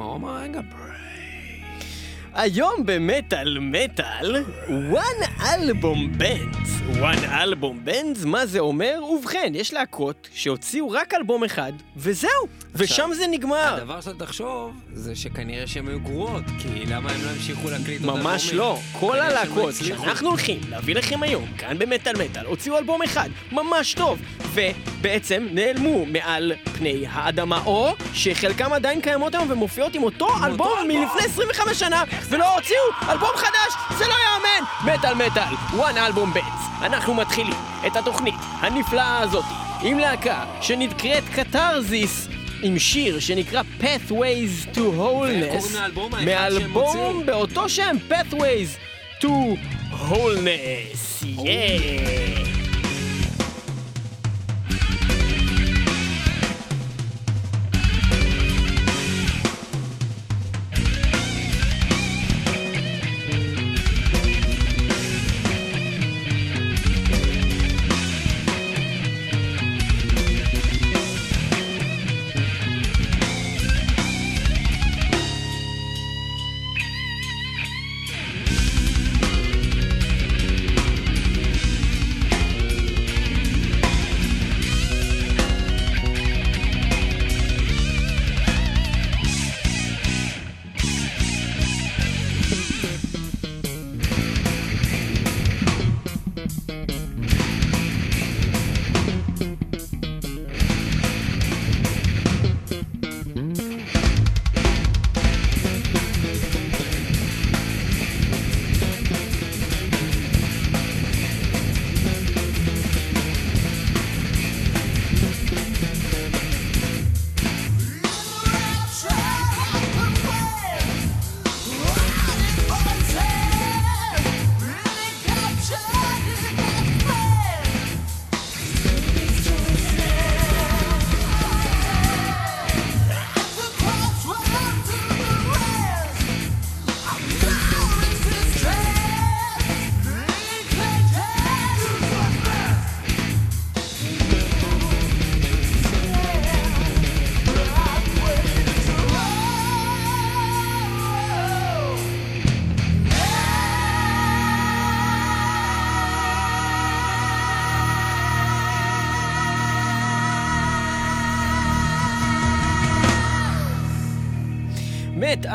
מה הוא אמר רגע? היום במטאל מטאל, one album bands. one album bands, מה זה אומר? ובכן, יש להקות שהוציאו רק אלבום אחד, וזהו, ושם זה נגמר. הדבר שאתה תחשוב, זה שכנראה שהן היו גרועות, כי למה הם לא המשיכו להקליט עוד אלבומים? ממש לא. כל לא הלהקות. שאנחנו הולכים להביא לכם היום, כאן במטאל מטאל, הוציאו אלבום אחד, ממש טוב, ובעצם נעלמו מעל פני האדמה, או שחלקם עדיין קיימות היום ומופיעות עם אותו אלבום אלבום. מלפני 25 שנה, ולא הוציאו אלבום חדש, זה לא יאמן! מטאל מטאל, one album bands. אנחנו מתחילים את התוכנית הנפלאה הזאת עם להקה שנקראת קתרזיס. עם שיר שנקרא Pathways to Wholeness, מאלבום? באותו שם, Pathways to Wholeness, yeah.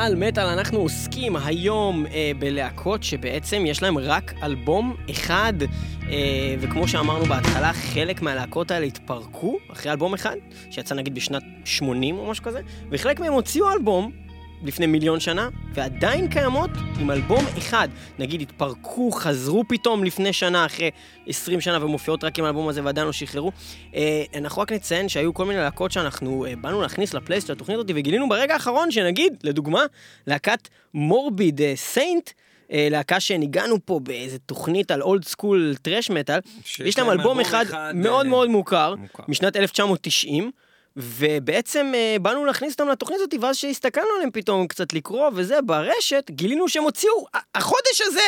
מטאל מטאל, אנחנו עוסקים היום אה, בלהקות שבעצם יש להם רק אלבום אחד, אה, וכמו שאמרנו בהתחלה, חלק מהלהקות האלה התפרקו אחרי אלבום אחד, שיצא נגיד בשנת 80 או משהו כזה, וחלק מהם הוציאו אלבום לפני מיליון שנה, ועדיין קיימות עם אלבום אחד. נגיד התפרקו, חזרו פתאום לפני שנה, אחרי 20 שנה, ומופיעות רק עם האלבום הזה ועדיין לא שחררו. אה, אנחנו רק נציין שהיו כל מיני להקות שאנחנו אה, באנו להכניס לפלייסט של התוכנית הזאת, וגילינו ברגע האחרון שנגיד, לדוגמה, להקת Morbid אה, Saint, אה, להקה שנגענו פה באיזה תוכנית על old school thrash metal, יש להם אלבום אחד אחד, מאוד אה, מאוד מוכר, מוכר. משנת 1990. ובעצם אה, באנו להכניס אותם לתוכנית הזאת, ואז שהסתכלנו עליהם פתאום קצת לקרוא וזה ברשת, גילינו שהם הוציאו החודש הזה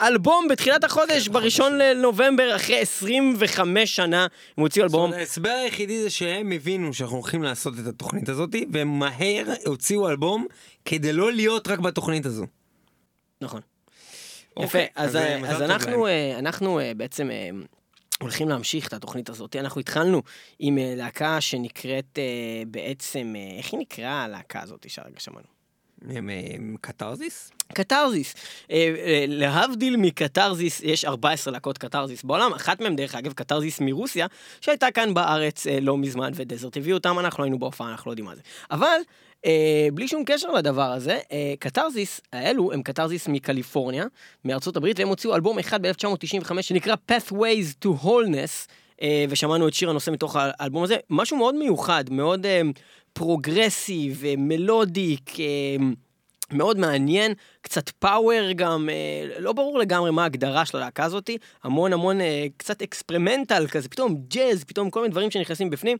אלבום בתחילת החודש, בראשון לנובמבר, אחרי 25 שנה, הם הוציאו אלבום. ההסבר היחידי זה שהם הבינו שאנחנו הולכים לעשות את התוכנית הזאת, והם מהר הוציאו אלבום כדי לא להיות רק בתוכנית הזו. נכון. יפה, אוקיי, אז, אז, אה, אה, אנחנו, בעצם הולכים להמשיך את התוכנית הזאת. אנחנו התחלנו עם אה, להקה שנקראת אה, בעצם, אה, איך היא נקראה הלהקה הזאת שהרגע שמענו? הם, קתרזיס? קתרזיס. להבדיל מקתרזיס, יש 14 להקות קתרזיס בעולם, אחת מהן דרך אגב קתרזיס מרוסיה, שהייתה כאן בארץ לא מזמן, ו Desert הביאו אותם, אנחנו היינו בהופעה, אנחנו לא יודעים מה זה. אבל, אה, בלי שום קשר לדבר הזה, אה, Catharsis, האלו הם Catharsis מקליפורניה, מארצות הברית, והם הוציאו אלבום אחד ב-1995 שנקרא Pathways to Wholeness, אה, ושמענו את שיר הנושא מתוך האלבום הזה, משהו מאוד מיוחד, מאוד אה, progressive, אה, melodic, אה, מאוד מעניין, קצת power גם, אה, לא ברור לגמרי מה ההגדרה של הלהקה הזאתי, המון המון אה, קצת experimental כזה, פתאום ג'אז, פתאום כל מיני דברים שנכנסים בפנים,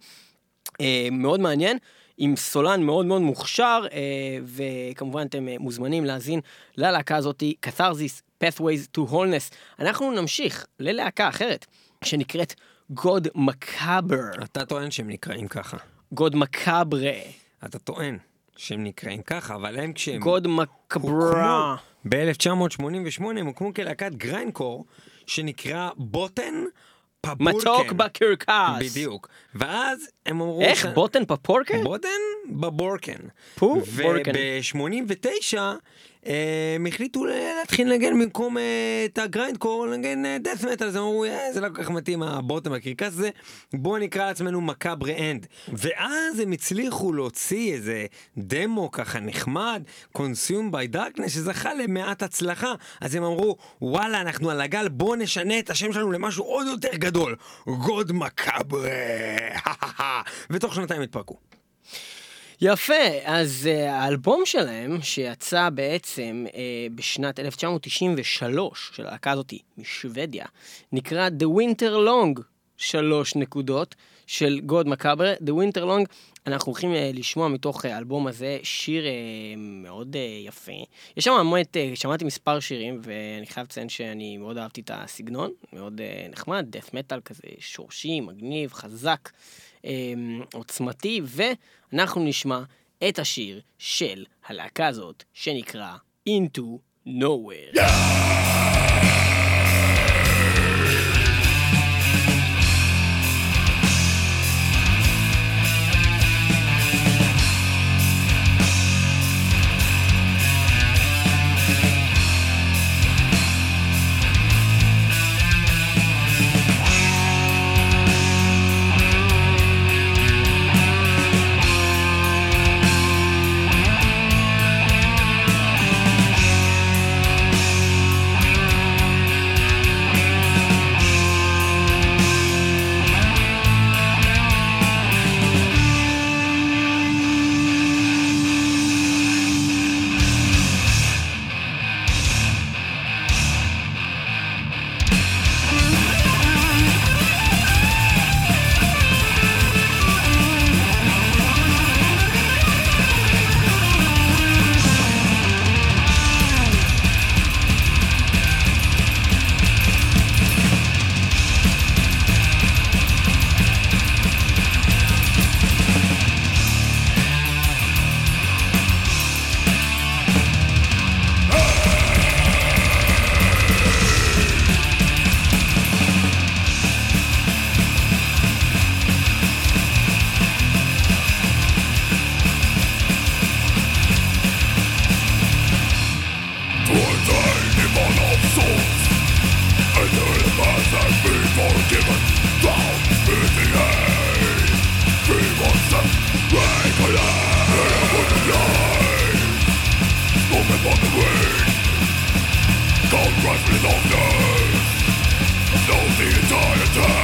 אה, מאוד מעניין. עם סולן מאוד מאוד מוכשר, אה, וכמובן אתם אה, מוזמנים להאזין ללהקה הזאתי, Catharsis, Pathways to Wholeness. אנחנו נמשיך ללהקה אחרת, שנקראת God Macabre. אתה טוען שהם נקראים ככה. God Macabre. אתה טוען. שהם נקראים ככה, אבל הם כשהם... God Macabre. ב-1988 הם הוקמו כלהקת grindcore, שנקרא Botten På Burken. בוטן בקרקס. בדיוק. ואז הם אמרו... איך? Botten På Burken? Botten På Burken. På? Burken. וב-89 הם החליטו להתחיל לנגן במקום אה, את ה grindcore, לנגן death metal, אז אמרו, "אה, זה לא כל כך מתאים הבוטן בקרקס הזה, בואו נקרא לעצמנו Macabre End. ואז הם הצליחו להוציא איזה דמו ככה נחמד, Consume by Darkness, שזכה למעט הצלחה. אז הם אמרו, וואלה, אנחנו על הגל, בואו נשנה את השם שלנו למשהו עוד יותר גדול, גוד מקאברה. ותוך שנתיים התפרקו. יפה, אז uh, האלבום שלהם, שיצא בעצם uh, בשנת 1993, של הלהקה הזאתי משוודיה, נקרא The Winter Long, שלוש נקודות, של גוד מקאבר. The Winter Long, אנחנו הולכים uh, לשמוע מתוך uh, האלבום הזה שיר uh, מאוד יפה. יש שם uh, שמעתי מספר שירים, ואני חייב לציין שאני מאוד אהבתי את הסגנון, מאוד נחמד, death metal כזה שורשי, מגניב, חזק. עוצמתי, ואנחנו נשמע את השיר של הלהקה הזאת, שנקרא Into Nowhere. my belongings Know the entire day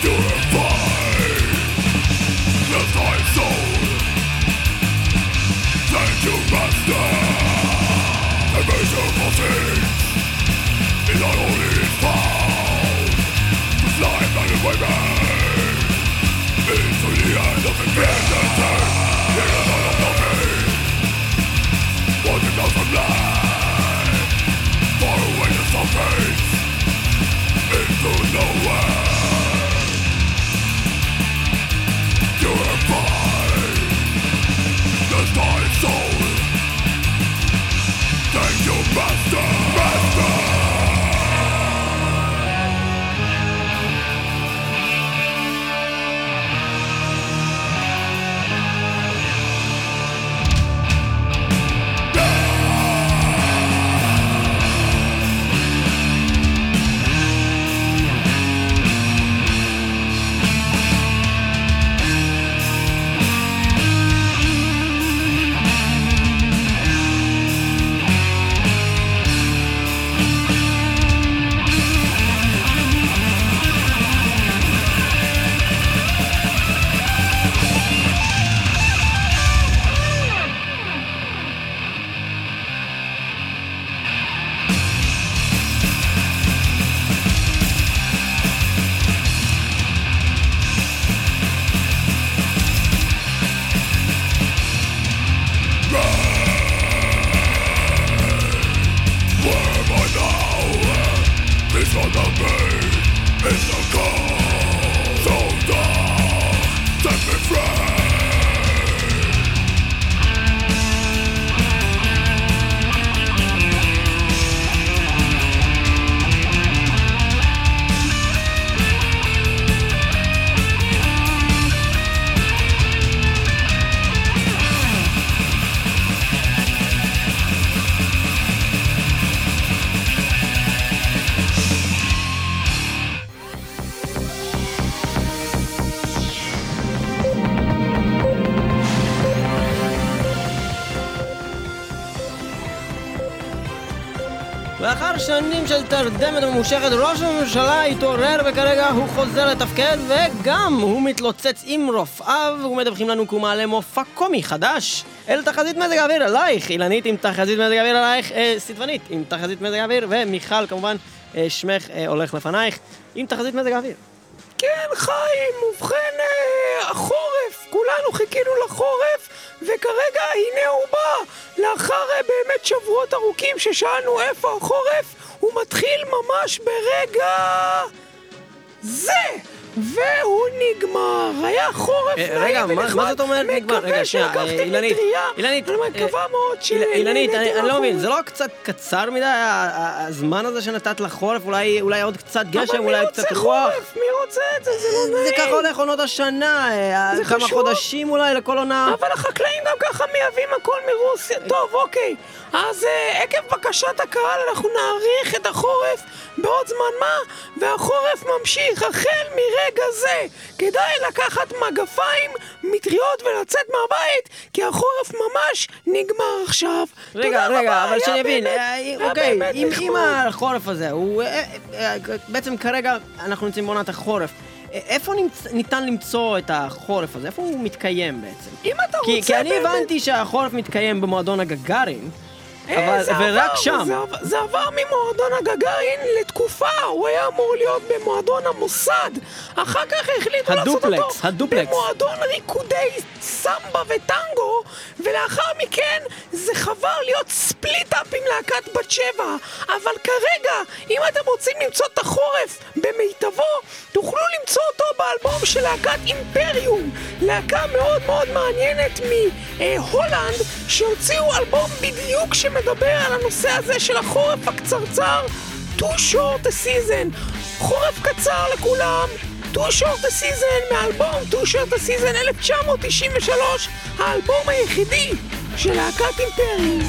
Purify The thy soul. Thank you, master. The miserable things Is not only found To fly by the way back Into the end of the Far away to some place Into nowhere. שנים של תרדמת ממושכת, ראש הממשלה התעורר וכרגע הוא חוזר לתפקד וגם הוא מתלוצץ עם רופאיו ומדווחים לנו כי הוא מעלה מופע קומי חדש אל תחזית מזג האוויר עלייך, אילנית עם תחזית מזג האוויר עלייך, אה, סטבנית עם תחזית מזג האוויר ומיכל כמובן, אה, שמך אה, הולך לפנייך עם תחזית מזג האוויר. כן, חיים, ובכן, אה, החורף, כולנו חיכינו לחורף, וכרגע הנה הוא בא. לאחר אה, באמת שבועות ארוכים ששאלנו איפה החורף, הוא מתחיל ממש ברגע... זה! והוא נגמר, היה חורף אה, נעים רגע, מה- ונחמד. זאת אומרת נגמר? רגע, מקווה שנייה, אה, אילנית, אילנית, אני מקווה אה, מאוד ש... איל- אילנית, אני לא מבין. זה לא קצת קצר מדי הזמן הזה שנתת לחורף? אולי עוד קצת גשם, אבל מי אולי רוצה קצת רוח? חורף? מי רוצה את זה? זה לא נעים. זה ככה הולך עונות השנה, כמה. חודשים אולי לכל עונה. אבל החקלאים גם ככה מייבאים הכל מרוסיה. טוב, אוקיי. אז עקב בקשת הקהל אנחנו נאריך את החורף בעוד זמן מה, והחורף ממשיך החל מרגע זה. כדאי לקחת מגפיים, מטריות ולצאת מהבית, כי החורף ממש נגמר עכשיו. רגע, רגע, רבה, אבל שנבין, באמת- אה, אוקיי, אם החורף הזה, הוא... אה, אה, בעצם כרגע אנחנו נמצאים בעונת החורף. איפה נמצ- ניתן למצוא את החורף הזה? איפה הוא מתקיים בעצם? אם אתה רוצה כי, כי אני הבנתי שהחורף מתקיים במועדון הגגארין, אה, אבל, זה ורק עבר, שם. זה, זה עבר ממועדון הגגארין לתקופה, הוא היה אמור להיות במועדון המוסד. אחר כך החליטו לעשות הדופלקס, אותו הדופלקס. במועדון ריקודי סמבה וטנגו, ולאחר מכן זה עבר להיות split-up עם להקת בת שבע. אבל כרגע, אם אתם רוצים למצוא את החורף במיטבו, תוכלו למצוא אותו באלבום של להקת אימפריום, להקה מאוד מאוד מעניינת מהולנד, שהוציאו אלבום בדיוק שמדבר על הנושא הזה של החורף הקצרצר, too short a season, חורף קצר לכולם. too short a season מאלבום too short a season 1993, האלבום היחידי של להקת אימפריום.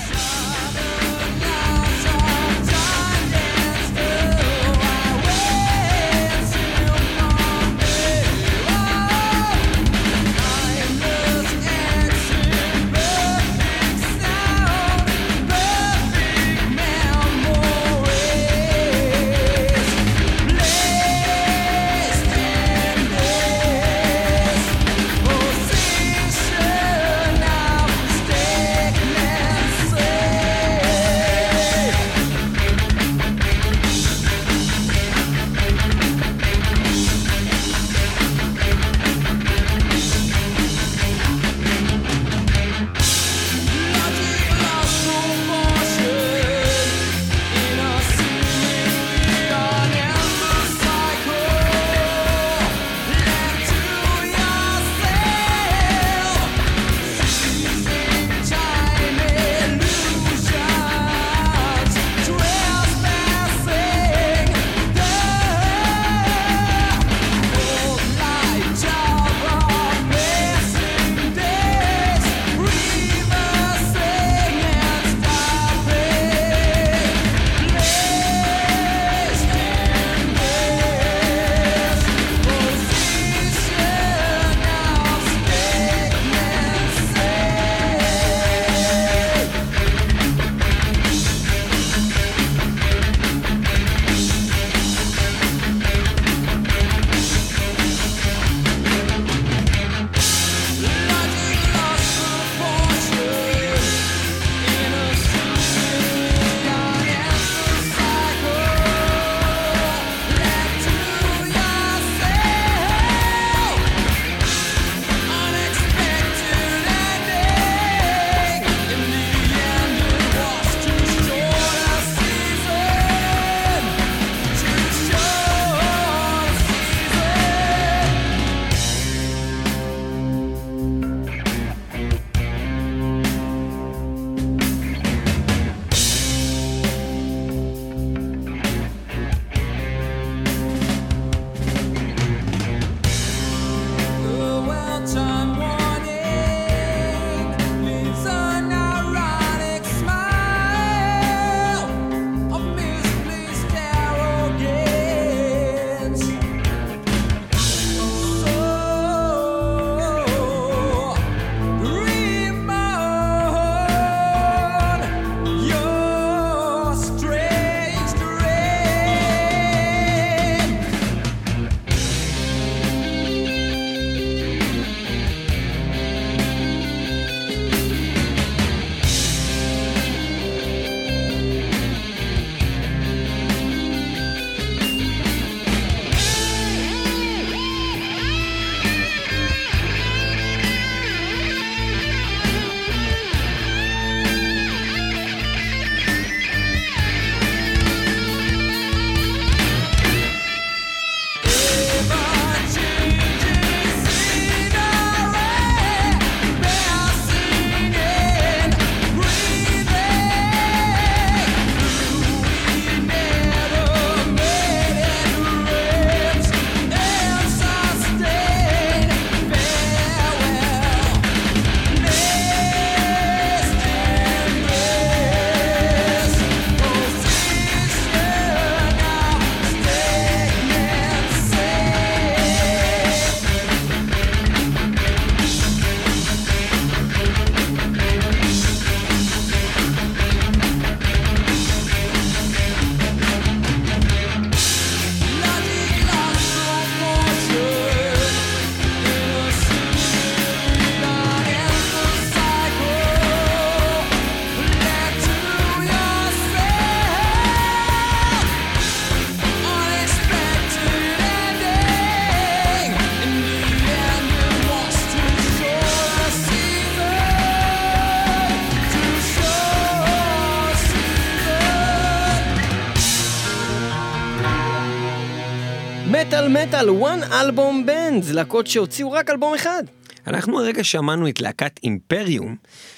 מטאל, one album bands, להקות שהוציאו רק אלבום אחד. אנחנו הרגע שמענו את להקת אימפריום,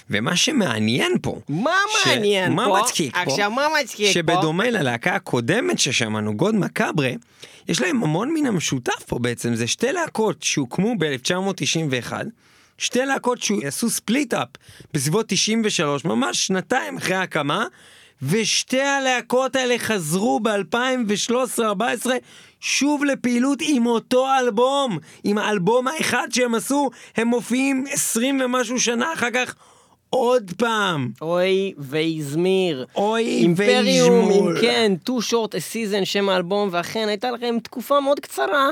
ומה שמעניין פה, מה ש- מעניין מה פה? מצחיק פה? עכשיו, מה מצחיק פה? שבדומה ללהקה הקודמת ששמענו, God Macabre, יש להם המון מן המשותף פה בעצם, זה שתי להקות שהוקמו ב-1991, שתי להקות שעשו split-up בסביבות 93, ממש שנתיים אחרי ההקמה, ושתי הלהקות האלה חזרו ב-2013-2014 שוב לפעילות עם אותו אלבום, עם האלבום האחד שהם עשו, הם מופיעים 20 ומשהו שנה אחר כך עוד פעם. אוי והזמיר. אוי אימפריום, אם. כן, too short a season שם האלבום, ואכן הייתה לכם תקופה מאוד קצרה.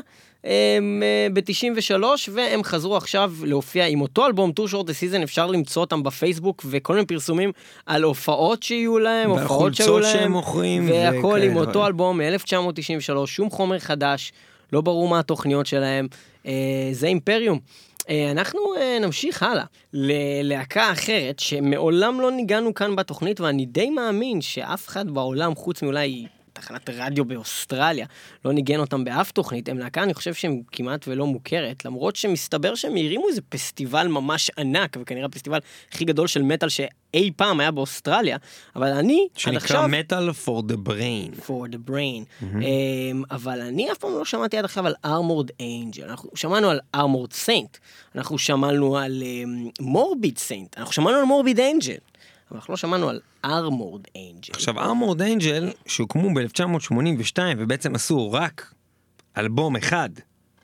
ב-93 והם חזרו עכשיו להופיע עם אותו אלבום short a season אפשר למצוא אותם בפייסבוק וכל מיני פרסומים על הופעות שיהיו להם הופעות שהיו והחולצות שהם להם מוכרים והכל עם אותו דברים. אלבום מ-1993 שום חומר חדש לא ברור מה התוכניות שלהם אה, זה אימפריום. אה, אנחנו אה, נמשיך הלאה ללהקה אחרת שמעולם לא ניגענו כאן בתוכנית ואני די מאמין שאף אחד בעולם חוץ מאולי תחנת רדיו באוסטרליה לא ניגן אותם באף תוכנית הם להקה אני חושב שהם כמעט ולא מוכרת למרות שמסתבר שהם הרימו איזה פסטיבל ממש ענק וכנראה הפסטיבל הכי גדול של מטאל שאי פעם היה באוסטרליה אבל אני עד שנקרא עכשיו מטאל for the brain. for the brain. Mm-hmm. Um, אבל אני אף פעם לא שמעתי עד עכשיו על ארמורד אנג'ל. אנחנו שמענו על ארמורד סיינט, אנחנו שמענו על Morbid Saint, אנחנו שמענו על Morbid אבל אנחנו לא שמענו על ארמורד אנג'ל. עכשיו Armoured Angel שהוקמו ב-1982 ובעצם עשו רק אלבום אחד.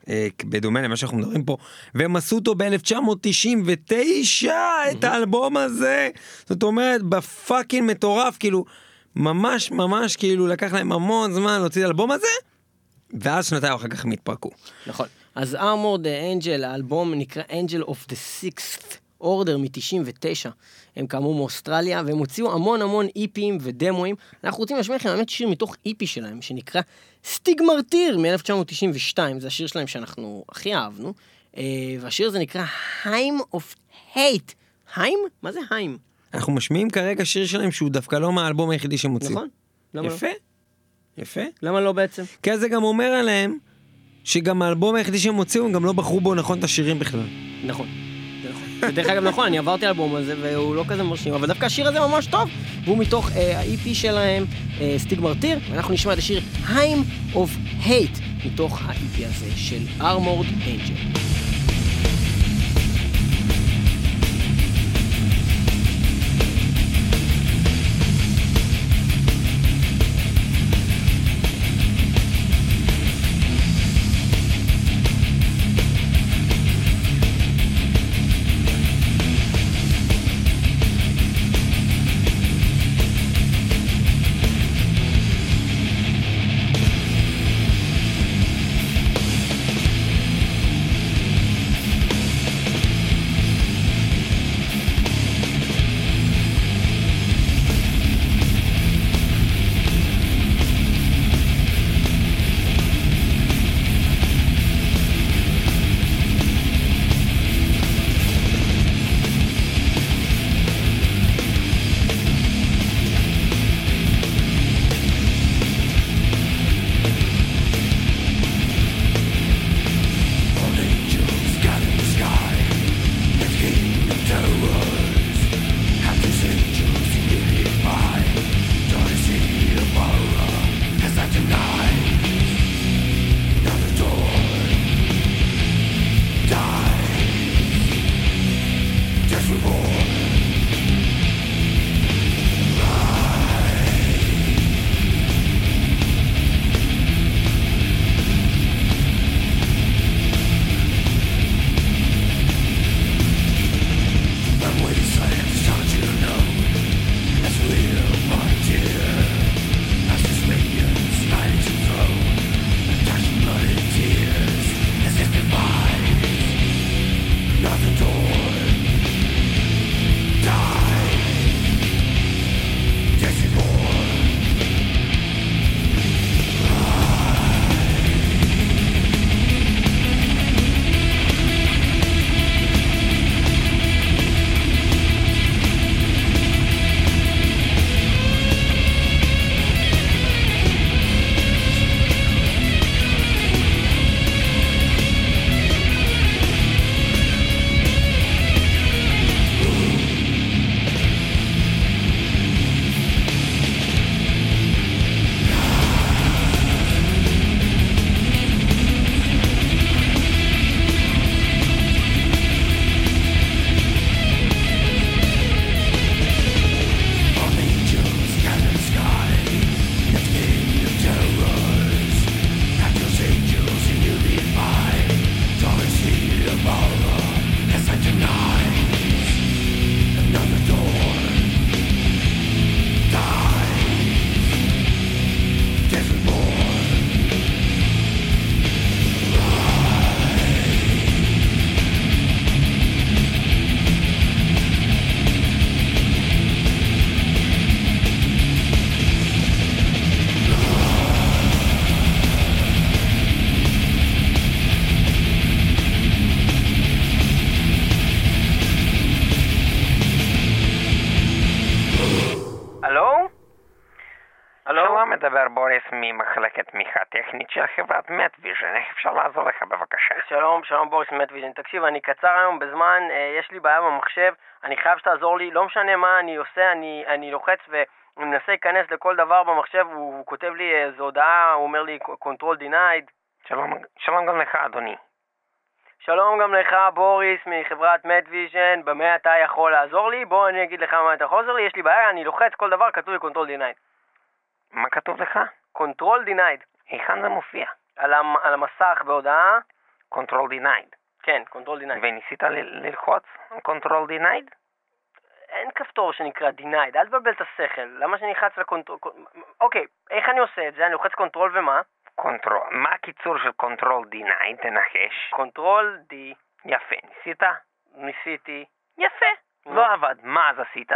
אה, בדומה למה שאנחנו מדברים פה, והם עשו אותו ב-1999, את האלבום הזה. זאת אומרת, בפאקינג מטורף, כאילו, ממש ממש כאילו לקח להם המון זמן להוציא את האלבום הזה, ואז שנתיים אחר כך הם התפרקו. נכון. אז Armoured Angel, האלבום נקרא Angel of the Sixth Order מ-99. הם כאמור מאוסטרליה, והם הוציאו המון המון EP ים ודמואים. אנחנו רוצים להשמיע לכם באמת שיר מתוך EP שלהם, שנקרא Stigmartyr מ-1992, זה השיר שלהם שאנחנו הכי אהבנו. אה, והשיר הזה נקרא Hymn of Hate. Hymn? מה זה hymn? אנחנו משמיעים כרגע שיר שלהם שהוא דווקא לא מהאלבום היחידי שהם הוציאו. נכון? למה לא? יפה, יפה. למה לא בעצם? כי זה גם אומר עליהם שגם האלבום היחידי שהם הוציאו, הם גם לא בחרו בו נכון את השירים בכלל. נכון. זה. ודרך אגב, נכון, אני עברתי על האלבום הזה והוא לא כזה מרשים, אבל דווקא השיר הזה ממש טוב, והוא מתוך אה, ה-EP שלהם, אה, סטיגמרטיר, ואנחנו נשמע את השיר Time of Hate, מתוך ה-EP הזה של Armored Angel. טכנית של חברת מטוויז'ן, איך אפשר לעזור לך בבקשה? שלום, שלום בוריס מטוויז'ן. תקשיב, אני קצר היום בזמן, אה, יש לי בעיה במחשב, אני חייב שתעזור לי, לא משנה מה אני עושה, אני, אני לוחץ ומנסה להיכנס לכל דבר במחשב, הוא, הוא כותב לי איזו הודעה, הוא אומר לי control denied. שלום, שלום גם לך אדוני. שלום גם לך, בוריס, מחברת מטוויז'ן, במה אתה יכול לעזור לי? בוא אני אגיד לך מה אתה יכול לעזור לי, יש לי בעיה, אני לוחץ כל דבר, כתוב לי control denied. מה כתוב לך? control denied. היכן זה מופיע? על, המ, על המסך בהודעה, control denied. כן, control denied. וניסית ל- ללחוץ control denied? אין כפתור שנקרא denied, אל תבלבל את השכל. למה שאני אלחץ ל control... אוקיי, איך אני עושה את זה? אני לוחץ control ומה? control. מה הקיצור של control denied? תנחש. control D, יפה, ניסית? ניסיתי. יפה. לא עבד, מה אז עשית?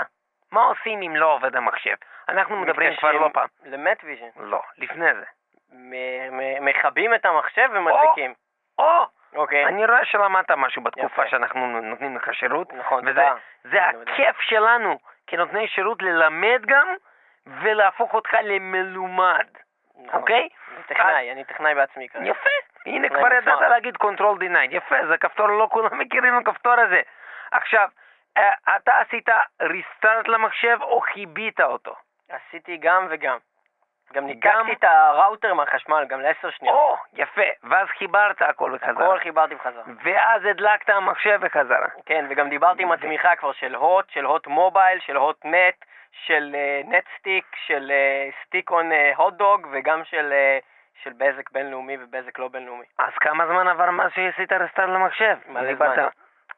מה עושים אם לא עובד המחשב? אנחנו מדברים כבר לא פעם. למטוויז'ן. לא, לפני זה. מכבים את המחשב ומדליקים. או! אוקיי. אני רואה שלמדת משהו בתקופה. שאנחנו נותנים לך שירות. נכון, וזה תודה. זה אני יודע. הכיף שלנו כנותני שירות ללמד גם ולהפוך אותך למלומד, נכון. אוקיי? אני טכנאי, אני טכנאי בעצמי כרגע. יפה. הנה כבר ידעת. להגיד control denied. יפה, זה כפתור, לא כולם מכירים הכפתור הזה. עכשיו, אה, אתה עשית restart למחשב או כיבית אותו? עשיתי גם וגם. גם ניתקתי את הראוטר מהחשמל, גם לעשר שניות. או, יפה. ואז חיברת הכל בחזרה. הכל חיברתי בחזרה. ואז הדלקת המחשב בחזרה. כן, וגם דיברתי עם התמיכה כבר של הוט, של הוט מובייל, של הוט נט, של נט סטיק, של סטיק און הוט דוג, וגם של אה, של בזק בינלאומי ובזק לא בינלאומי. אז כמה זמן עבר מאז שעשית רסטארט למחשב? מלא זמן.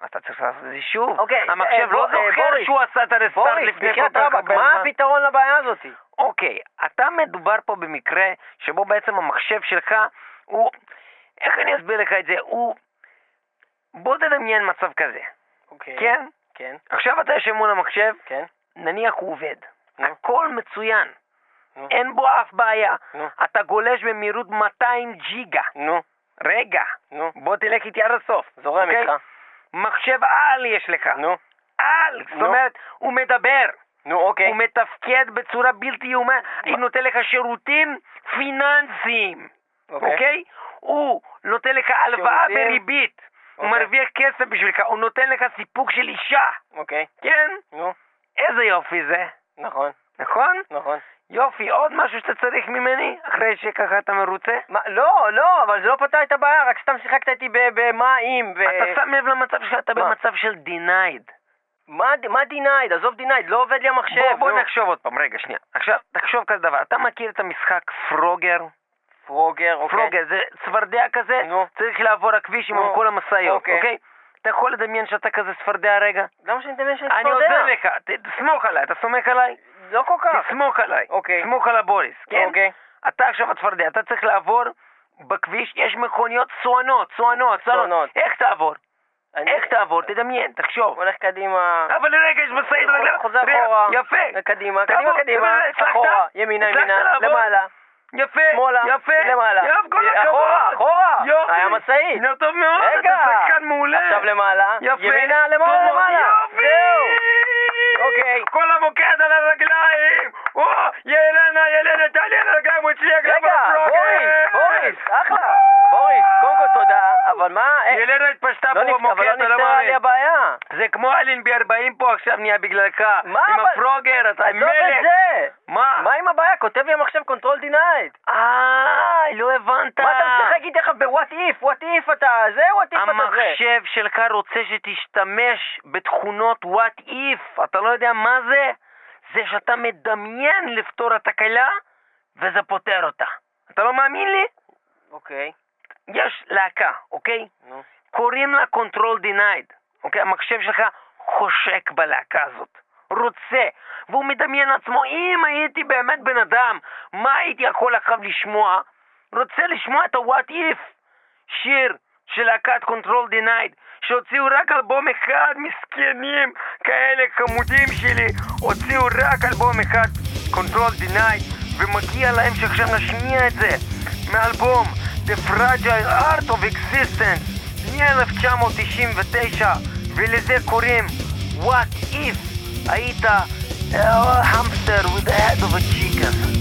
אתה צריך לעשות את זה שוב. אוקיי, המחשב אה, לא בוא- אה, זוכר שהוא עשה את הרסטארט לפני כל כך הרבה מה זמן. הפתרון לבעיה הזאתי? אוקיי, אתה מדובר פה במקרה שבו בעצם המחשב שלך הוא... איך אני אסביר לך את זה? הוא... בוא תדמיין מצב כזה, אוקיי. כן? כן, עכשיו אתה יושב מול המחשב, כן. נניח הוא עובד. נו. הכל מצוין. נו. אין בו אף בעיה. נו. אתה גולש במהירות 200 ג'יגה. נו, רגע, נו. בוא תלך איתי עד הסוף. זורם אוקיי? איתך. מחשב על יש לך. נו, על. זאת נו. אומרת, הוא מדבר. נו, אוקיי. הוא מתפקד בצורה בלתי יאומן. הוא נותן לך שירותים פיננסיים. אוקיי? הוא נותן לך הלוואה. בריבית. הוא אוקיי. מרוויח כסף בשבילך, הוא נותן לך סיפוק של אישה. אוקיי. כן? נו, איזה יופי זה. נכון, נכון? נכון. יופי, עוד משהו שאתה צריך ממני? אחרי שככה אתה מרוצה? מה, לא, לא, אבל זה לא פתר את הבעיה, רק סתם שיחקת איתי ב- במה אם, ו... אתה שם לב למצב שאתה? במצב של denied. מה, מה denied? עזוב denied, לא עובד לי המחשב. בוא, בוא נו. נחשוב עוד פעם, רגע, שנייה. עכשיו, תחשוב כזה דבר. אתה מכיר את המשחק Frogger? Frogger, אוקיי. Frogger זה צפרדע כזה, נו. צריך לעבור הכביש עם נו. כל המשאיות, אוקיי. אוקיי? אתה יכול לדמיין שאתה כזה צפרדע רגע? למה שאני אדמיין שאני אני צפרדע? עוזר לך, תסמוך עליי, אתה סומך עליי? לא כל כך. תסמוך עליי. אוקיי. סמוך על הבוריס, כן? אוקיי. אתה עכשיו הצפרדע, אתה צריך לעבור בכביש, יש מכוניות צוענות, צוענות, צוענות. איך תעבור? אני- איך תעבור? תדמיין, תחשוב. הולך קדימה. אבל רגע, יש משאית רגליים. חוזר אחורה. יפה. קדימה, קדימה, קדימה. אחורה, ימינה, ימינה? למעלה. יפה, שמאלה, יפה, למעלה. יופי, כל הכבוד. אחורה, אחורה. יופי. היה משאית. נו, טוב מאוד, רגע. אתה שחקן מעולה. עכשיו למעלה. יפה. ימינה, למעלה. למעלה. יופי. זהו. אוקיי. כל המוקד על הרגליים. או, ילנה, ילנה, תעלי על הרגליים, הוא הצליח רגע. בוריס, בוריס, אחלה. בוריס, קודם כל אבל מה... אה, ילנה התפשטה לא פה אבל במוקד, לא אתה לא נפתרה לי מאמין. הבעיה. זה כמו אלנבי 40 פה עכשיו נהיה בגללך. מה עם אבל- הפרוגר, אתה עזוב מלך. את זה. מה? מה עם הבעיה? כותב לי המחשב קונטרול דינייד. אה, לא הבנת. מה אתה משחק איתי עכשיו בוואט איף? וואט איף אתה זה? וואט איף אתה זה? המחשב שלך רוצה שתשתמש בתכונות what if, אתה לא יודע מה זה? זה שאתה מדמיין לפתור התקלה וזה פותר אותה. אתה לא מאמין לי? אוקיי, יש להקה, אוקיי? נו. קוראים לה control denied, אוקיי? המחשב שלך חושק בלהקה הזאת. רוצה, והוא מדמיין לעצמו, אם הייתי באמת בן אדם, מה הייתי יכול עכשיו לשמוע? רוצה לשמוע את ה-What If, שיר של להקת Control Denied, שהוציאו רק אלבום אחד, מסכנים, כאלה חמודים שלי, הוציאו רק אלבום אחד, Control Denied, ומגיע להם שעכשיו נשמיע את זה מאלבום The Fragile Art of Existence מ-1999, ולזה קוראים What If היית uh, hamster with the head of a chicken.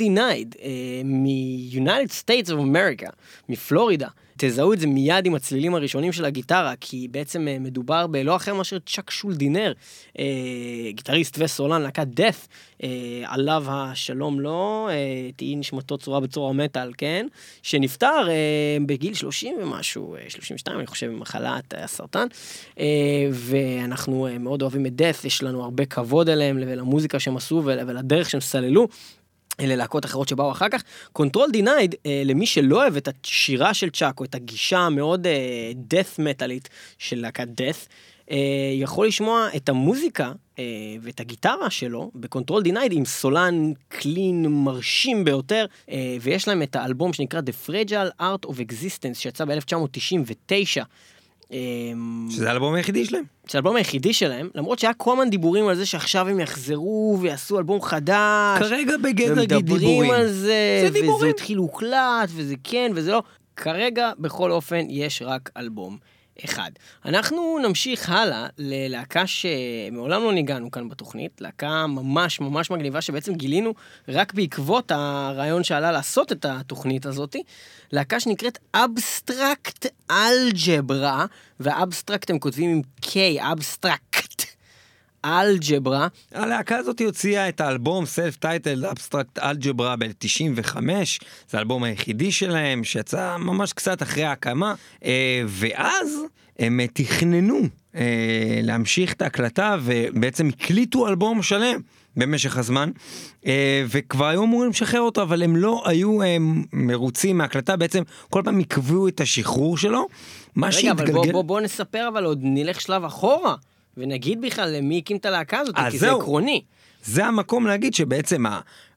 Denied מ-United States of America, מפלורידה. תזהו את זה מיד עם הצלילים הראשונים של הגיטרה, כי בעצם אה, מדובר בלא אחר מאשר צ'אק שולדינר, אה, גיטריסט וסולן, להקת death, אה, עליו השלום לו, אה, תהי נשמתו צורה בצורה מטאל, כן? שנפטר אה, בגיל 30 ומשהו, אה, 32 אני חושב, ממחלת אה, הסרטן, אה, ואנחנו אה, מאוד אוהבים את death, יש לנו הרבה כבוד אליהם ולמוזיקה שהם עשו ול- ולדרך שהם סללו. ללהקות אחרות שבאו אחר כך. Control Denied, אה, למי שלא אוהב את השירה של צ'אק, או את הגישה המאוד אה, death מטאלית של להקת Death, אה, יכול לשמוע את המוזיקה אה, ואת הגיטרה שלו ב Control Denied עם סולן clean מרשים ביותר, אה, ויש להם את האלבום שנקרא The Fragile Art of Existence שיצא ב-1999. שזה האלבום היחידי שלהם. זה האלבום היחידי שלהם, למרות שהיה כל הזמן דיבורים על זה שעכשיו הם יחזרו ויעשו אלבום חדש. כרגע בגדר ומדברים דיבורים. על זה, זה וזה דיבורים. התחיל הוקלט, וזה כן, וזה לא. כרגע, בכל אופן, יש רק אלבום אחד. אנחנו נמשיך הלאה ללהקה שמעולם לא ניגענו כאן בתוכנית, להקה ממש ממש מגניבה שבעצם גילינו רק בעקבות הרעיון שעלה לעשות את התוכנית הזאת, להקה שנקראת Abstrakt Algebra, וה Abstrakt הם כותבים עם K, Abstrakt Algebra. הלהקה הזאת הוציאה את האלבום self title Abstrakt Algebra ב-95, זה האלבום היחידי שלהם שיצא ממש קצת אחרי ההקמה, אה, ואז הם אה, תכננו אה, להמשיך את ההקלטה ובעצם הקליטו אלבום שלם. במשך הזמן, וכבר היו אמורים לשחרר אותו, אבל הם לא היו אה, מרוצים מההקלטה, בעצם כל פעם עיכבו את השחרור שלו. מה רגע, אבל בוא, שהתגלגל... בוא, בוא נספר, אבל עוד נלך שלב אחורה, ונגיד בכלל למי הקים את הלהקה הזאת, כי זה זהו. עקרוני. זה המקום להגיד שבעצם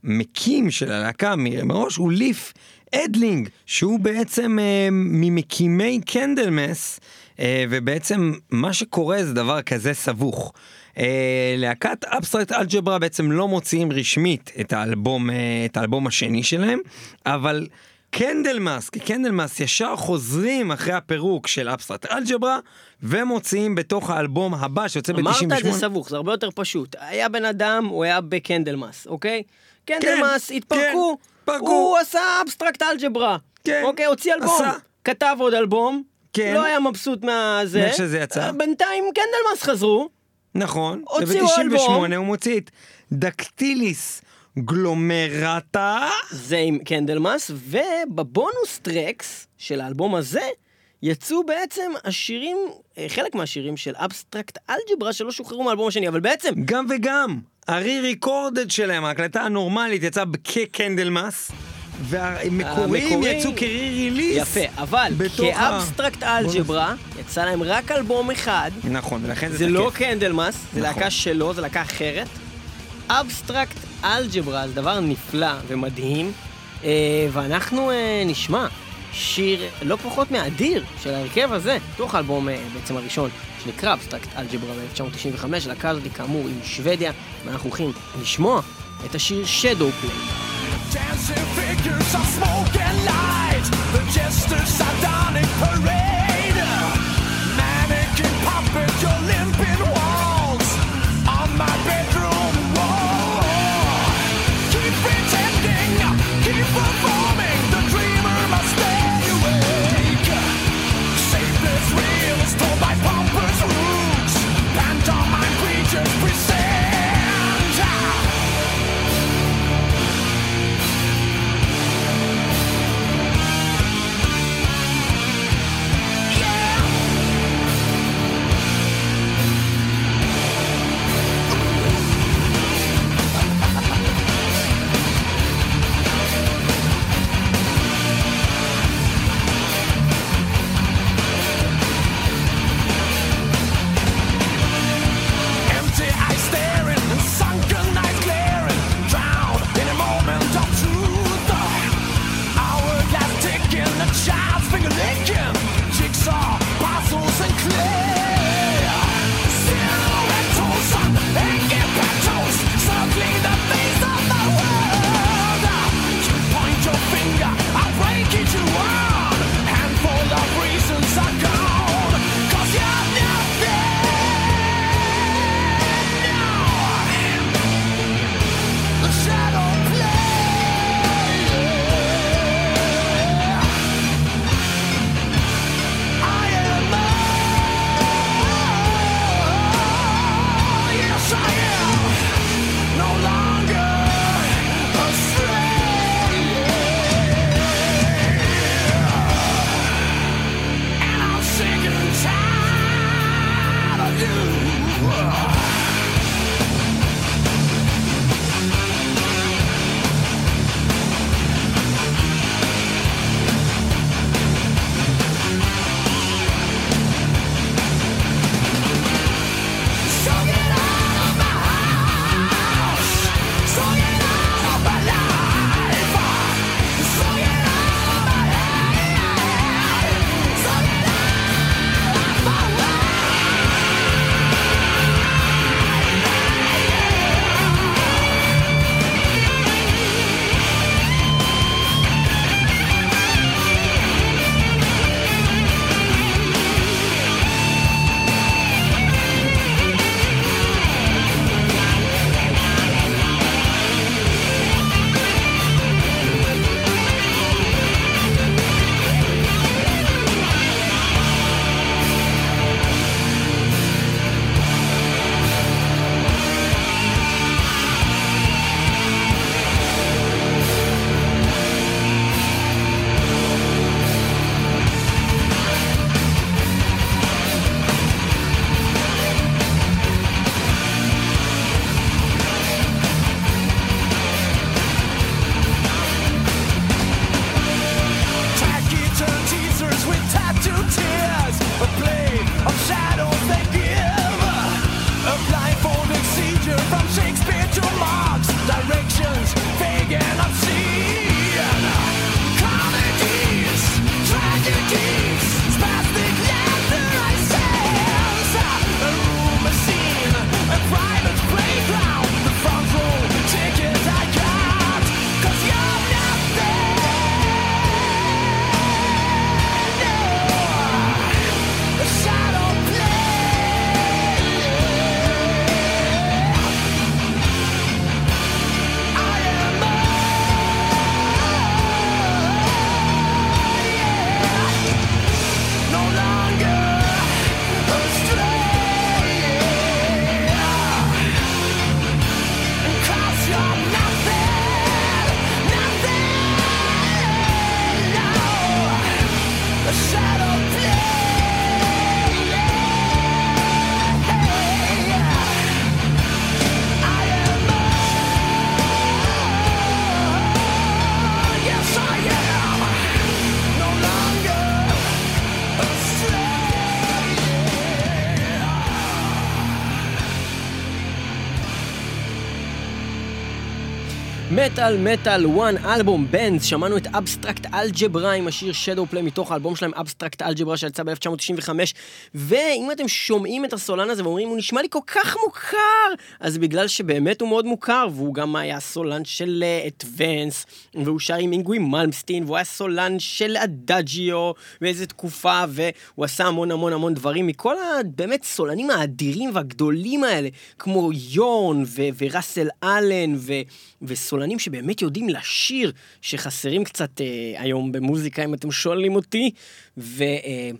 המקים של הלהקה מראש הוא ליף אדלינג, שהוא בעצם אה, ממקימי Candlemass, אה, ובעצם מה שקורה זה דבר כזה סבוך. אה, להקת Abstrakt Algebra בעצם לא מוציאים רשמית את האלבום, אה, את האלבום השני שלהם, אבל Candlemass, כי Candlemass ישר חוזרים אחרי הפירוק של Abstrakt Algebra, ומוציאים בתוך האלבום הבא שיוצא ב-98. אמרת את זה סבוך, זה הרבה יותר פשוט. היה בן אדם, הוא היה ב Candlemass, אוקיי? Candlemass, כן, התפרקו, פרקו. הוא עשה Abstrakt Algebra. כן, אוקיי, הוציא אלבום, עשה. כתב עוד אלבום, כן. לא היה מבסוט מהזה. מאיך שזה יצא. בינתיים Candlemass חזרו, נכון, הוציאו וב-98 אלבום. הוא מוציא את Dactylis Glomerata. זה עם Candlemass, וב bonus tracks של האלבום הזה, יצאו בעצם השירים, אה, חלק מהשירים של Abstrakt Algebra שלא שוחררו מהאלבום השני, אבל בעצם, גם וגם, ה re-recorded שלהם, ההקלטה הנורמלית יצאה כ Candlemass, והמקוריים המקורי- יצאו כ re-release. יפה, אבל כ Abstrakt Algebra, יצא להם רק אלבום אחד, נכון, ולכן זה זה לא תקף. Candlemass, זה נכון. להקה שלו, זה להקה אחרת. Abstrakt Algebra זה דבר נפלא ומדהים, אה, ואנחנו אה, נשמע שיר לא פחות מאדיר של ההרכב הזה, תוך האלבום אה, בעצם הראשון, שנקרא אבסטרקט אלג'ברה ב-1995, הלהקה הזאת כאמור עם שוודיה, ואנחנו הולכים לשמוע את השיר Shadow Play. Dancing figures of smoke and light, the jester's sardonic parade. Mannequin puppet, your limping walls on my bedroom shine. מטאל מטאל One Album Bands, שמענו את Abstrakt Algebra עם השיר Shadowplay מתוך האלבום שלהם Abstrakt Algebra שיצא ב-1995. ואם אתם שומעים את הסולן הזה ואומרים הוא נשמע לי כל כך מוכר אז בגלל שבאמת הוא מאוד מוכר והוא גם היה סולן של אדוונס והוא שר עם אינגוי מלמסטין והוא היה סולן של אדאג'יו באיזה תקופה והוא עשה המון המון המון דברים מכל הבאמת סולנים האדירים והגדולים האלה כמו יורן ו- וראסל אלן ו- וסולנים שבאמת יודעים לשיר, שחסרים קצת אה, היום במוזיקה, אם אתם שואלים אותי, ו... אה,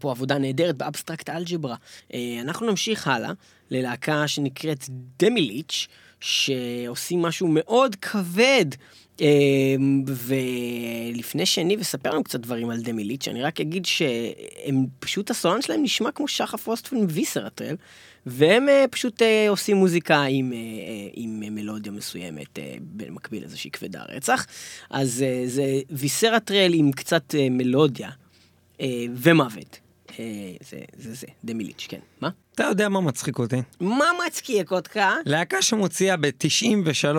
פה עבודה נהדרת באבסטרקט אלג'ברה. אה, אנחנו נמשיך הלאה ללהקה שנקראת דמיליץ', שעושים משהו מאוד כבד. אה, ולפני שאני אספר לנו קצת דברים על דמיליץ', אני רק אגיד שהם פשוט הסולן שלהם נשמע כמו שחף פרוסטפון ויסרטרל, והם אה, פשוט אה, עושים מוזיקה עם, אה, עם מלודיה מסוימת במקביל לאיזושהי כבדה רצח. אז זה visceral עם קצת מלודיה ומוות. זה זה זה, Demilich, כן. מה? אתה יודע מה מצחיק אותי? מה מצחיק אותך? להקה שמוציאה ב-93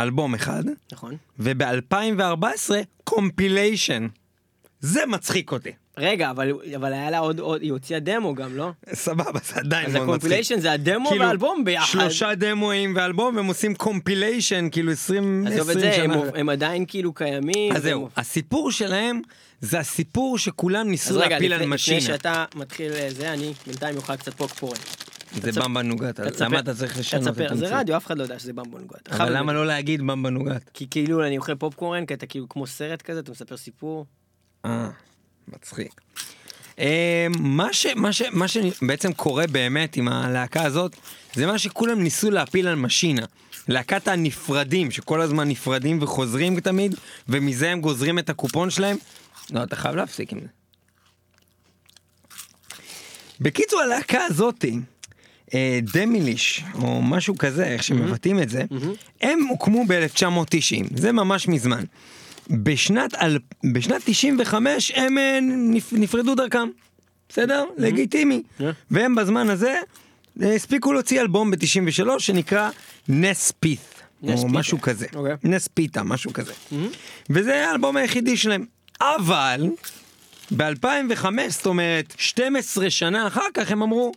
אלבום אחד, נכון. וב-2014 compilation. זה מצחיק אותי. רגע, אבל, אבל היה לה עוד, עוד, היא הוציאה דמו גם, לא? סבבה, זה עדיין אז מאוד מצחיק. ה compilation זה הדמו כאילו, והאלבום ביחד. שלושה דמואים ואלבום, והם עושים קומפיליישן, כאילו 20 עזוב את 20 זה, הם, שנה. הם עדיין כאילו קיימים. אז זהו, והם- הסיפור שלהם זה הסיפור שכולם אז ניסו רגע, להפיל לפני, על לפני משינה. שאתה מתחיל אה, זה, אני בינתיים אוכל קצת פופקורן. זה במבה נוגת, למה אתה צריך לשנות את תספר, זה? רדיו, אף אחד לא יודע שזה במבו נוגת. אבל למה לא להגיד במבה נוגת? כי כאילו אני אוכל פופקורן, כי אתה כאילו כמו סרט כזה, אתה מספר סיפור. מצחיק. אה, מה ש- מה ש- מה שבעצם קורה באמת עם הלהקה הזאת, זה מה שכולם ניסו להפיל על משינה. להקת הנפרדים, שכל הזמן נפרדים וחוזרים תמיד, ומזה הם גוזרים את הקופון שלהם. לא, אתה חייב להפסיק עם זה. בקיצור, הלהקה הזאתי, אה, דמיליש, או משהו כזה, איך שמבטאים את זה, הם הוקמו ב-1990, זה ממש מזמן. בשנת, אל... בשנת 95 הם אה, נפ... נפרדו דרכם, בסדר? לגיטימי. כן. והם בזמן הזה אה, הספיקו להוציא אלבום ב-93 שנקרא נספית. או נספיתה. משהו כזה. אוקיי. נספיתה, משהו כזה. וזה האלבום היחידי שלהם. אבל ב-2005, זאת אומרת 12 שנה אחר כך, הם אמרו,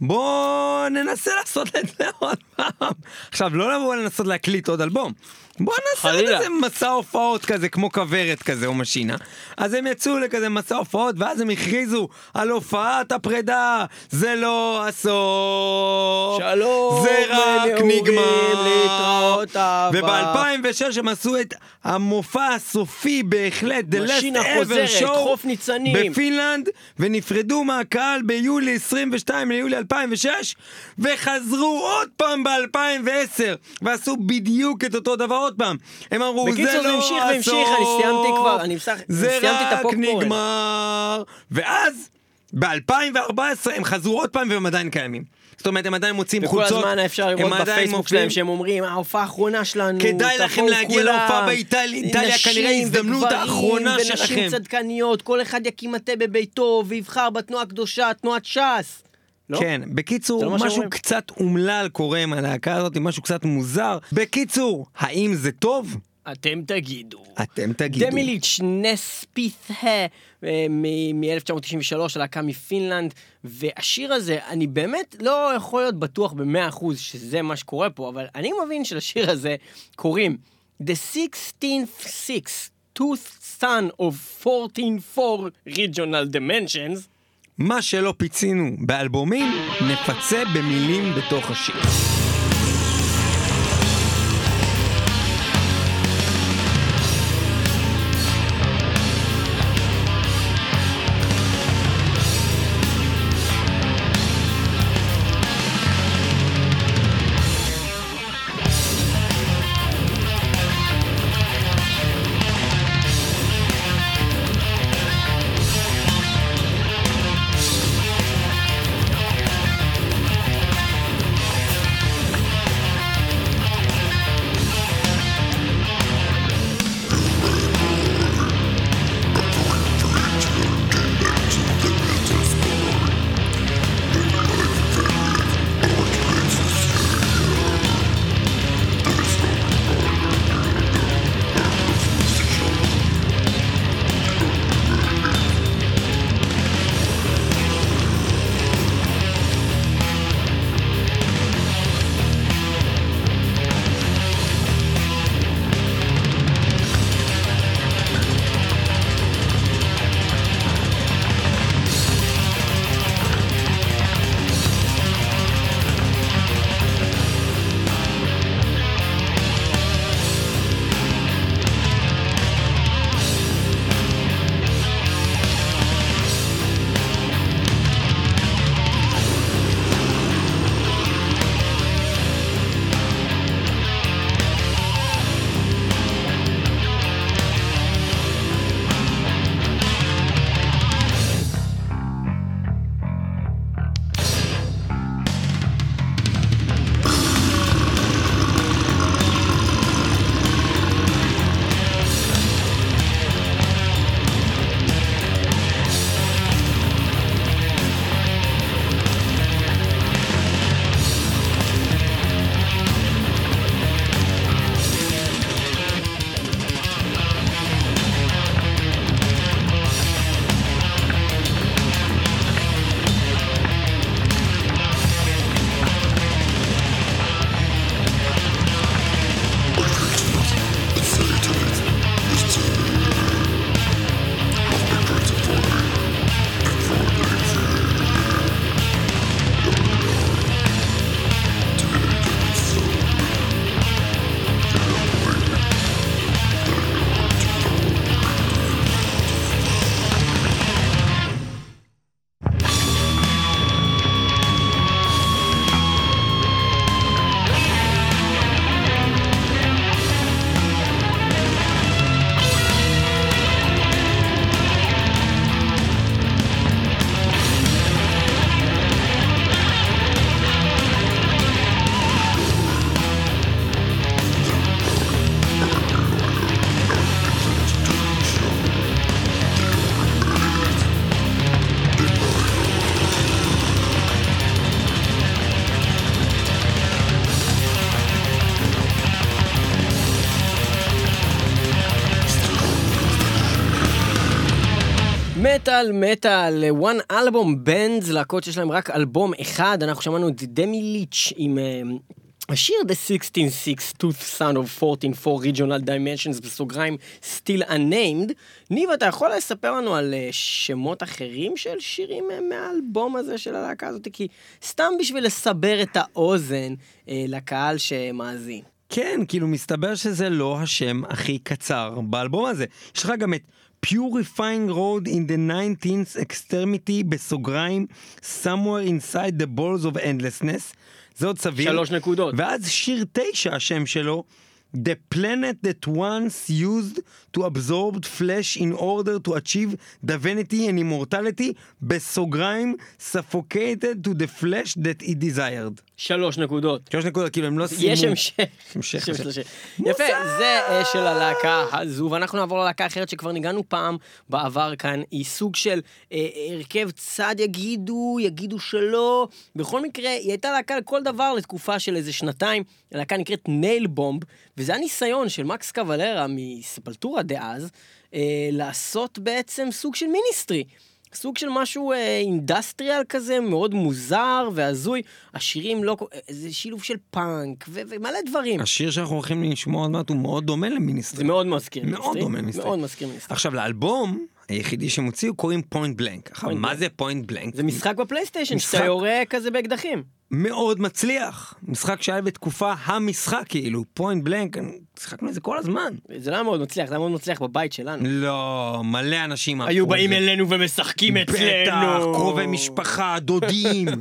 בוא ננסה לעשות את זה עוד פעם. עכשיו, לא לבוא לנסות להקליט עוד אלבום. בוא נעשה עוד. איזה מסע הופעות כזה, כמו כוורת כזה או משינה. אז הם יצאו לכזה מסע הופעות, ואז הם הכריזו על הופעת הפרידה. זה לא הסוף. שלום, זה רק נגמר. להתראות אהבה. וב-2006 הם עשו את המופע הסופי בהחלט, The Last Ever Show, חוף ניצנים. בפינלנד, ונפרדו מהקהל ביולי 22 ליולי 2006, וחזרו עוד פעם ב-2010, ועשו בדיוק את אותו דבר עוד פעם. הם אמרו, בקיצור, זה זה לא המשיך הסוף, והמשיך, אני סיימתי כבר, אני זה סיימתי את רק הפופקורן." נגמר, ואז ב-2014 הם חזרו עוד פעם והם עדיין קיימים. זאת אומרת, הם עדיין מוצאים וכל חולצות, הזמן אפשר לראות בפייסבוק. שלהם שהם אומרים, ההופעה האחרונה שלנו, כדאי לכם להגיע כולם." להופעה באיטליה, איטליה נשים כנראה ההזדמנות וגברים האחרונה ונשים שלכם. צדקניות, כל אחד יקים מטה בביתו ויבחר בתנועה הקדושה, תנועת ש"ס. לא? כן, בקיצור, משהו שאומרים. קצת אומלל קורה עם הלהקה הזאת, משהו קצת מוזר. בקיצור, האם זה טוב? אתם תגידו. אתם תגידו. דמיליץ' נספית מ-1993, הלהקה מפינלנד, והשיר הזה, אני באמת לא יכול להיות בטוח במאה אחוז שזה מה שקורה פה, אבל אני מבין שלשיר הזה קוראים The 16th Six, Tooth Son of 14-4 Regional Dimensions. מה שלא פיצינו באלבומים, נפצה במילים בתוך השיר. מטאל מטאל, one אלבום בנדס, להקות שיש להם רק אלבום אחד, אנחנו שמענו את דמי ליץ' עם אה, השיר The 16-6 Tooth Sound of 14 Regional Dimensions בסוגריים Still Unnamed. ניב, אתה יכול לספר לנו על אה, שמות אחרים של שירים אה, מהאלבום הזה של הלהקה הזאת? כי סתם בשביל לסבר את האוזן לקהל שמאזין. כן, כאילו מסתבר שזה לא השם הכי קצר באלבום הזה. יש לך גם את Purifying Road in the 19th Extremity בסוגריים Somewhere Inside the Balls of Endlessness. זה עוד סביר. שלוש נקודות. ואז שיר תשע, השם שלו, The planet that once used to absorb flesh in order to achieve divinity and immortality, בסוגריים, suffocated to the flesh that he desired. שלוש נקודות. שלוש נקודות, כאילו הם לא סיימו. יש המשך. המשך. יפה, זה אה, של הלהקה הזו, ואנחנו נעבור ללהקה אחרת שכבר ניגנו פעם בעבר כאן, היא סוג של אה, הרכב צד יגידו, יגידו שלא. בכל מקרה, היא הייתה להקה לכל דבר לתקופה של איזה שנתיים. הלהקה נקראת Nailbomb, וזה הניסיון של מקס קוולרה מספולטורה דאז, אה, לעשות בעצם סוג של Ministry. סוג של משהו אה, industrial כזה, מאוד מוזר והזוי. השירים לא... כל- זה שילוב של פאנק ו- ומלא דברים. השיר שאנחנו הולכים לשמוע עוד מעט הוא מאוד דומה ל Ministry. זה מאוד מזכיר מאוד Ministry. דומה ל Ministry. מאוד מזכיר Ministry. עכשיו לאלבום היחידי שהם הוציאו קוראים Point Blank. עכשיו מה Blank. זה Point Blank? זה משחק בפלייסטיישן, משחק. שאתה יורה כזה באקדחים. מאוד מצליח. משחק שהיה בתקופה המשחק כאילו, Point Blank, שיחקנו את זה כל הזמן. זה לא היה מאוד מצליח, זה היה מאוד מצליח בבית שלנו. לא, מלא אנשים היו באים זה. אלינו ומשחקים בטח, אצלנו. קרובי משפחה, דודים.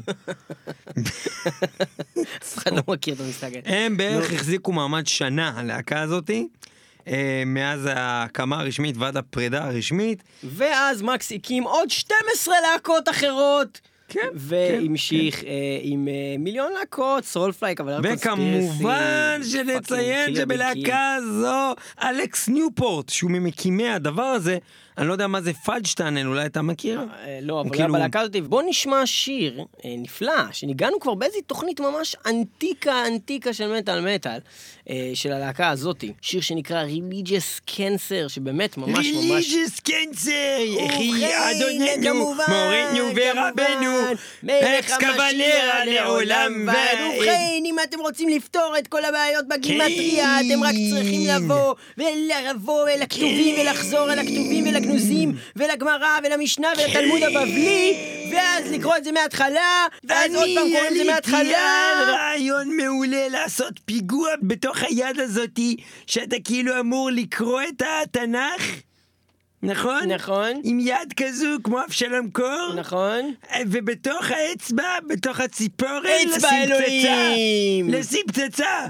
אף אחד לא מכיר את המשחק הזה. הם בערך החזיקו מעמד שנה, הלהקה הזאתי. אה, מאז ההקמה הרשמית ועד הפרידה הרשמית. ואז מקס הקים עוד 12 להקות אחרות. כן, והמשיך אה, עם אה, מיליון להקות, Soulfly, אבל וכמובן שנציין שבלהקה זו אלכס ניופורט, שהוא ממקימי הדבר הזה, אני לא יודע מה זה Fudge Tunnel, אולי אתה מכיר? אה, לא, אבל כאילו- בלהקה הזאת. בוא נשמע שיר אה, נפלא, שניגנו כבר באיזו תוכנית ממש אנטיקה אנטיקה של מטאל מטאל, אה, של הלהקה הזאת. שיר שנקרא Religious Cancer, שבאמת ממש ממש... Cancer, יחי ובכן, אדוננו, מורנו ורבנו, מלך מקס קוולרה לעולם ועד. ובכן, אם אתם רוצים לפתור את כל הבעיות בגימטריה, כן. אתם רק צריכים לבוא, ולבוא אל הכתובים, ולחזור אל הכתובים ולגנוזים, ולגמרא, ולמשנה, ולתלמוד הבבלי, ואז לקרוא את זה מההתחלה, ואז עוד פעם קוראים את זה מההתחלה. רעיון מעולה לעשות פיגוע בתוך היד הזאתי, שאתה כאילו אמור לקרוא את התנ"ך, נכון? נכון, עם יד כזו כמו אבשלום קור, נכון. ובתוך האצבע, בתוך הציפורן, אצבע לשים אלוהים. פצצה. לשים פצצה.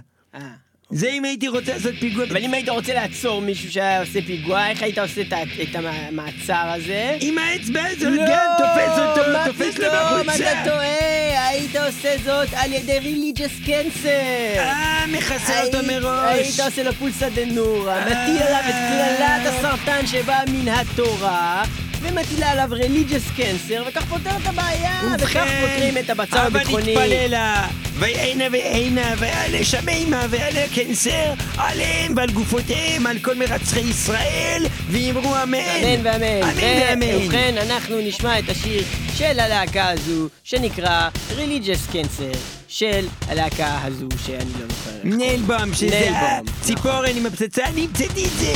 זה אם הייתי רוצה לעשות פיגוע. אבל אם היית רוצה לעצור מישהו שהיה עושה פיגוע, איך היית עושה את המעצר הזה? עם האצבע הזאת גם תופס אותו, מה תופס לו פתאום, בחולצה. אתה טועה, היית עושה זאת על ידי ריליג'ס קנסר. אה, מכסה אותו מראש. היית עושה לו פולסא דנורא, מטיל עליו את קללת הסרטן שבאה מן התורה, ומטילה עליו ריליג'ס קנסר, וכך פותר את הבעיה, וכך פותרים את הבצר הביטחוני. הבה נתפללה, ויהנה ויהנה, ויעלה שמימה, ויעלה קנסר, עליהם ועל גופותיהם, על כל מרצחי ישראל, ואמרו אמן. אמן ואמן. אמן ואמן. ובכן, אנחנו נשמע את השיר של הלהקה הזו, שנקרא Religious Cancer, של הלהקה הזו שאני לא זוכר. איך ניילבום, שזה ניילבום, הציפורן עם הפצצה, אני המצאתי את זה!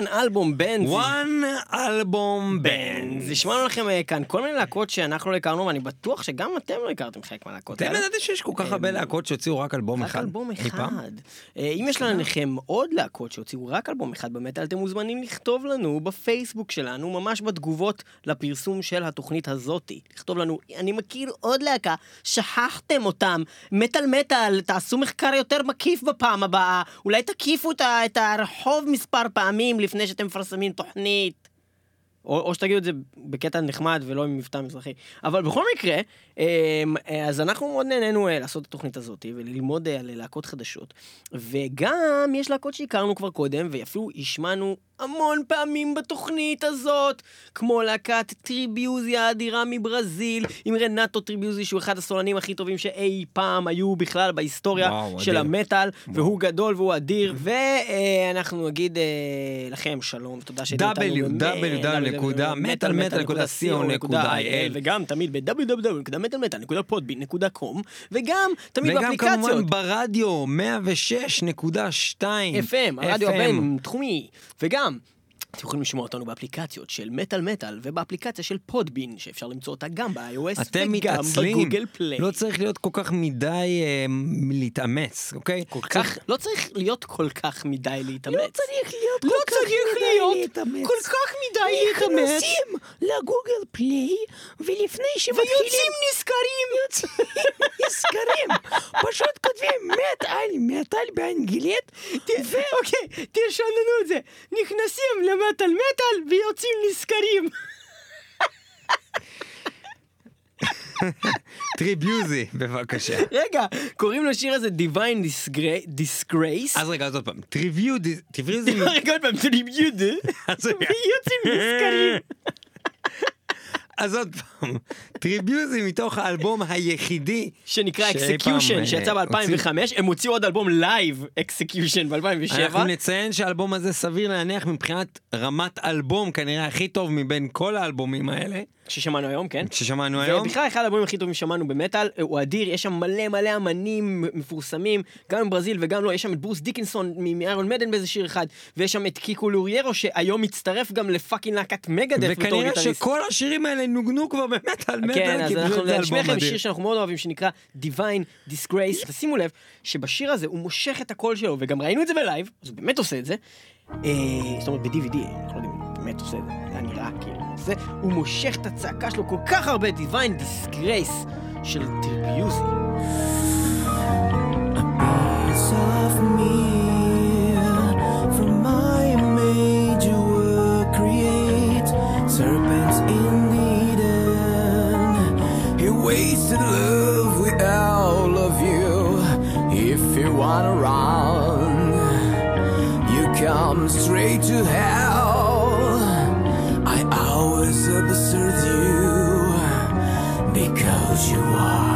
One album band. One album band. Band. זה שמענו לכם אה, כאן כל מיני להקות שאנחנו לא הכרנו, ואני בטוח שגם אתם לא הכרתם חלק מהלהקות אתם האלה. ידעתם שיש כל כך הרבה להקות שהוציאו רק אלבום רק אחד? אלבום אי פעם? אחד. אה, אם יש לכם עוד להקות שהוציאו רק אלבום אחד במטאל, אתם מוזמנים לכתוב לנו בפייסבוק שלנו, ממש בתגובות לפרסום של התוכנית הזאתי. לכתוב לנו, אני מכיר עוד להקה, שכחתם אותם, מטאל מטאל, תעשו מחקר יותר מקיף בפעם הבאה, אולי תקיפו את ה- את הרחוב מספר פעמים לפני שאתם מפרסמים תוכנית. או, או שתגידו את זה בקטע נחמד ולא עם מבטא מזרחי. אבל בכל מקרה, אה, אז אנחנו מאוד נהנינו אה, לעשות את התוכנית הזאת וללמוד אה, על להקות חדשות. וגם יש להקות שהכרנו כבר קודם, ואפילו השמענו המון פעמים בתוכנית הזאת, כמו להקת טריביוזי האדירה מברזיל, עם רנטו טריביוזי שהוא אחד הסולנים הכי טובים שאי פעם היו בכלל בהיסטוריה וואו, של אדיר. המטאל, והוא גדול והוא אדיר, ואנחנו נגיד אה, לכם שלום, תודה שהייתם www.metalmetal.co.il וגם תמיד ב-www.metalmetal.podbean.com וגם תמיד וגם באפליקציות. כמובן ברדיו 106.2 FM, הרדיו FM. הבין-תחומי, וגם... come. אתם יכולים לשמוע אותנו באפליקציות של מטאל מטאל ובאפליקציה של פודבין, שאפשר למצוא אותה גם ב-iOS וגם מתעצלים, בגוגל פליי. לא צריך להיות כל כך מדי אה, להתאמץ, אוקיי? כל כך, לא צריך להיות כל כך מדי להתאמץ. לא צריך להיות לא כל כך צריך מדי להיות להתאמץ. כל כך מדי להתאמץ. נכנסים לגוגל פליי, ולפני שמתחילים... ויוצאים נזכרים. נזכרים, פשוט כותבים מטאל, מטאל באנגלית, ו... אוקיי, תרשמנו את זה. נכנסים למטאל מטאל ויוצאים נזכרים. טריביוזי, בבקשה. רגע, קוראים לשיר הזה Divine Disgra- Disgrace. אז רגע, אז עוד פעם, טריביוזי, טריביוזי, רגע, עוד פעם, רגע. ויוצאים נזכרים. אז עוד פעם, טריביוזי מתוך האלבום היחידי שנקרא Execution, אה, שיצא ב-2005, הם הוציאו עוד אלבום לייב, Execution, ב-2007. אנחנו נציין שהאלבום הזה סביר להניח מבחינת רמת אלבום כנראה הכי טוב מבין כל האלבומים האלה ששמענו היום, כן? ששמענו היום. ובכלל אחד האלבומים הכי טובים ששמענו במטאל, הוא אדיר, יש שם מלא מלא אמנים מפורסמים, גם מברזיל וגם לא, יש שם את ברוס דיקנסון מאיירון מדן באיזה שיר אחד, ויש שם את קיקו לוריירו שהיום מצטרף גם ל fucking להקת מגדת' בתור וכנראה גיטריסט. שכל השירים האלה נוגנו כבר במטאל מטאל, כן, אז אנחנו נשמיע לכם שיר. שאנחנו מאוד אוהבים שנקרא Divine Disgrace. תשימו לב שבשיר הזה הוא מושך את הקול שלו, וגם ראינו את זה בלייב, אז הוא באמת עושה את זה. אה, זאת אומרת ב-DVD, אנחנו לא יודעים הוא באמת עושה את זה, זה נראה כאילו זה. הוא מושך את הצעקה שלו כל כך הרבה Divine Disgrace של טריביוזי. piece of me If you you come straight to hell. I always observe you because you are